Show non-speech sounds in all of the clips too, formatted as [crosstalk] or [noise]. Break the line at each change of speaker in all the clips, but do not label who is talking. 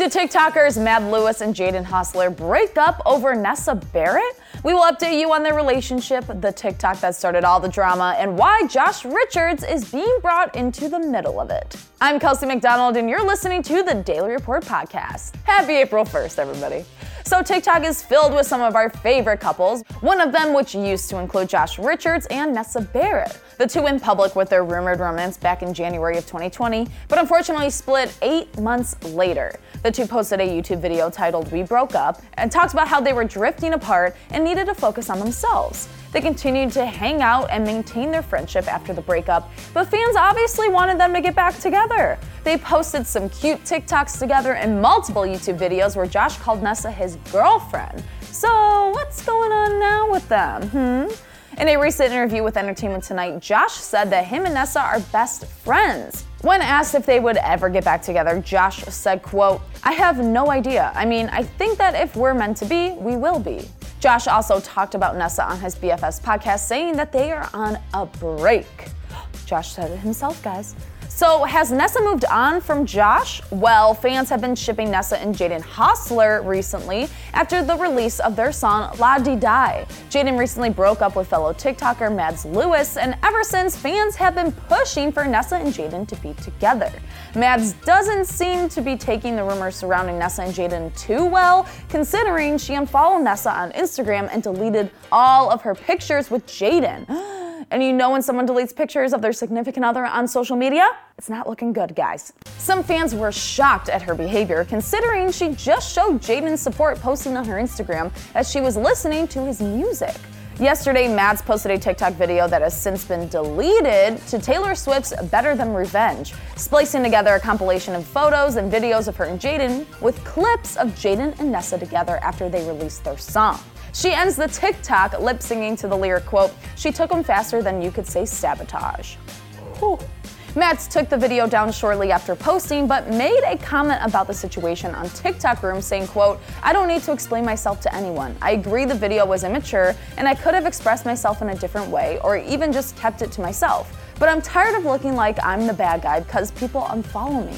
Did TikTokers Mads Lewis and Jaden Hossler break up over Nessa Barrett? We will update you on their relationship, the TikTok that started all the drama, and why Josh Richards is being brought into the middle of it. I'm Kelsey McDonald, and you're listening to the Daily Report Podcast. Happy April 1st, everybody. So, TikTok is filled with some of our favorite couples, one of them which used to include Josh Richards and Nessa Barrett. The two went public with their rumored romance back in January of 2020, but unfortunately split eight months later. The two posted a YouTube video titled We Broke Up and talked about how they were drifting apart and needed to focus on themselves. They continued to hang out and maintain their friendship after the breakup, but fans obviously wanted them to get back together. They posted some cute TikToks together and multiple YouTube videos where Josh called Nessa his girlfriend. So, what's going on now with them? Hmm? In a recent interview with Entertainment Tonight, Josh said that him and Nessa are best friends. When asked if they would ever get back together, Josh said, quote, I have no idea. I mean, I think that if we're meant to be, we will be. Josh also talked about Nessa on his BFFs podcast, saying that they are on a break. [gasps] Josh said it himself, guys. So, has Nessa moved on from Josh? Well, fans have been shipping Nessa and Jaden Hossler recently after the release of their song La Di Die. Jaden recently broke up with fellow TikToker Mads Lewis, and ever since, fans have been pushing for Nessa and Jaden to be together. Mads doesn't seem to be taking the rumors surrounding Nessa and Jaden too well, considering she unfollowed Nessa on Instagram and deleted all of her pictures with Jaden. [gasps] And you know when someone deletes pictures of their significant other on social media? It's not looking good, guys. Some fans were shocked at her behavior, considering she just showed Jaden's support posting on her Instagram as she was listening to his music. Yesterday, Mads posted a TikTok video that has since been deleted to Taylor Swift's Better Than Revenge, splicing together a compilation of photos and videos of her and Jaden with clips of Jaden and Nessa together after they released their song. She ends the TikTok lip singing to the lyric quote, She took him faster than you could say sabotage. Whew. Took the video down shortly after posting, but made a comment about the situation on TikTok Room saying, quote, I don't need to explain myself to anyone. I agree the video was immature and I could have expressed myself in a different way or even just kept it to myself. But I'm tired of looking like I'm the bad guy because people unfollow me.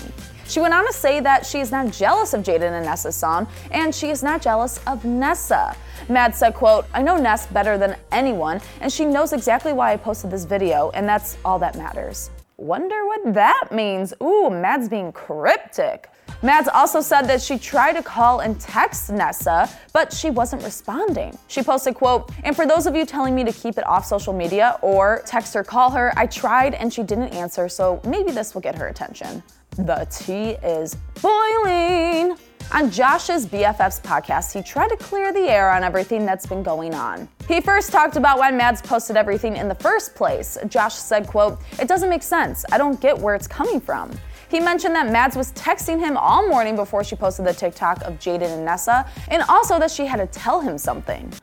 She went on to say that she is not jealous of Jaden and Nessa's song, and she is not jealous of Nessa. Mads said, quote, I know Ness better than anyone, and she knows exactly why I posted this video, and that's all that matters. Wonder what that means. Ooh, Mads being cryptic. Mads also said that she tried to call and text Nessa, but she wasn't responding. She posted, quote, and for those of you telling me to keep it off social media or text or call her, I tried and she didn't answer, so maybe this will get her attention. The tea is boiling. On Josh's BFFs podcast, he tried to clear the air on everything that's been going on. He first talked about why Mads posted everything in the first place. Josh said, quote, It doesn't make sense. I don't get where it's coming from. He mentioned that Mads was texting him all morning before she posted the TikTok of Jaden and Nessa, and also that she had to tell him something. [gasps]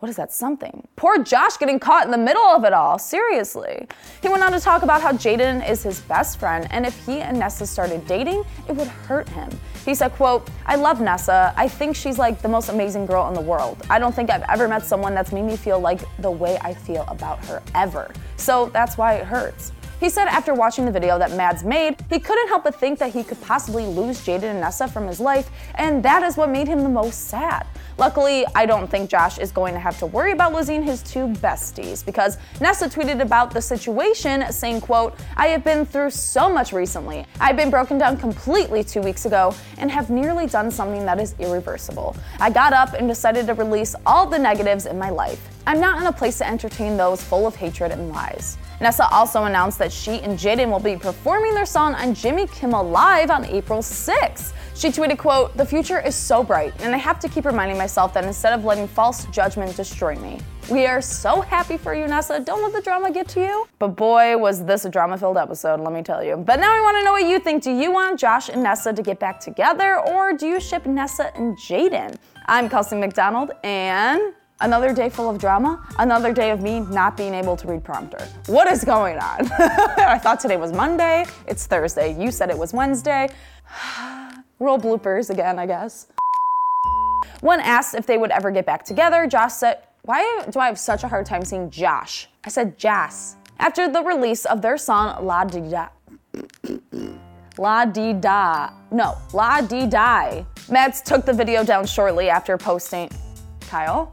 What is that something? Poor Josh getting caught in the middle of it all, seriously. He went on to talk about how Jaden is his best friend and if he and Nessa started dating, it would hurt him. He said, quote, I love Nessa. I think she's like the most amazing girl in the world. I don't think I've ever met someone that's made me feel like the way I feel about her ever. So that's why it hurts. He said after watching the video that Mads made, he couldn't help but think that he could possibly lose Jaden and Nessa from his life, and that is what made him the most sad. Luckily, I don't think Josh is going to have to worry about losing his two besties because Nessa tweeted about the situation saying, quote, I have been through so much recently. I've been broken down completely two weeks ago and have nearly done something that is irreversible. I got up and decided to release all the negatives in my life. I'm not in a place to entertain those full of hatred and lies. Nessa also announced that she and Jaden will be performing their song on Jimmy Kimmel Live on April 6th. She tweeted, quote, The future is so bright, and I have to keep reminding myself that instead of letting false judgment destroy me. We are so happy for you, Nessa. Don't let the drama get to you. But boy, was this a drama filled episode, let me tell you. But now I want to know what you think. Do you want Josh and Nessa to get back together, or do you ship Nessa and Jaden? I'm Kelsey McDonald, and Another day full of drama, another day of me not being able to read prompter. What is going on? [laughs] I thought today was Monday, it's Thursday. You said it was Wednesday. [sighs] Roll bloopers again, I guess. When asked if they would ever get back together, Josh said, Why do I have such a hard time saying Josh? I said Jas. After the release of their song La Di Da. [coughs] La Di Da. No, La Di Die. Mads took the video down shortly after posting. Kyle?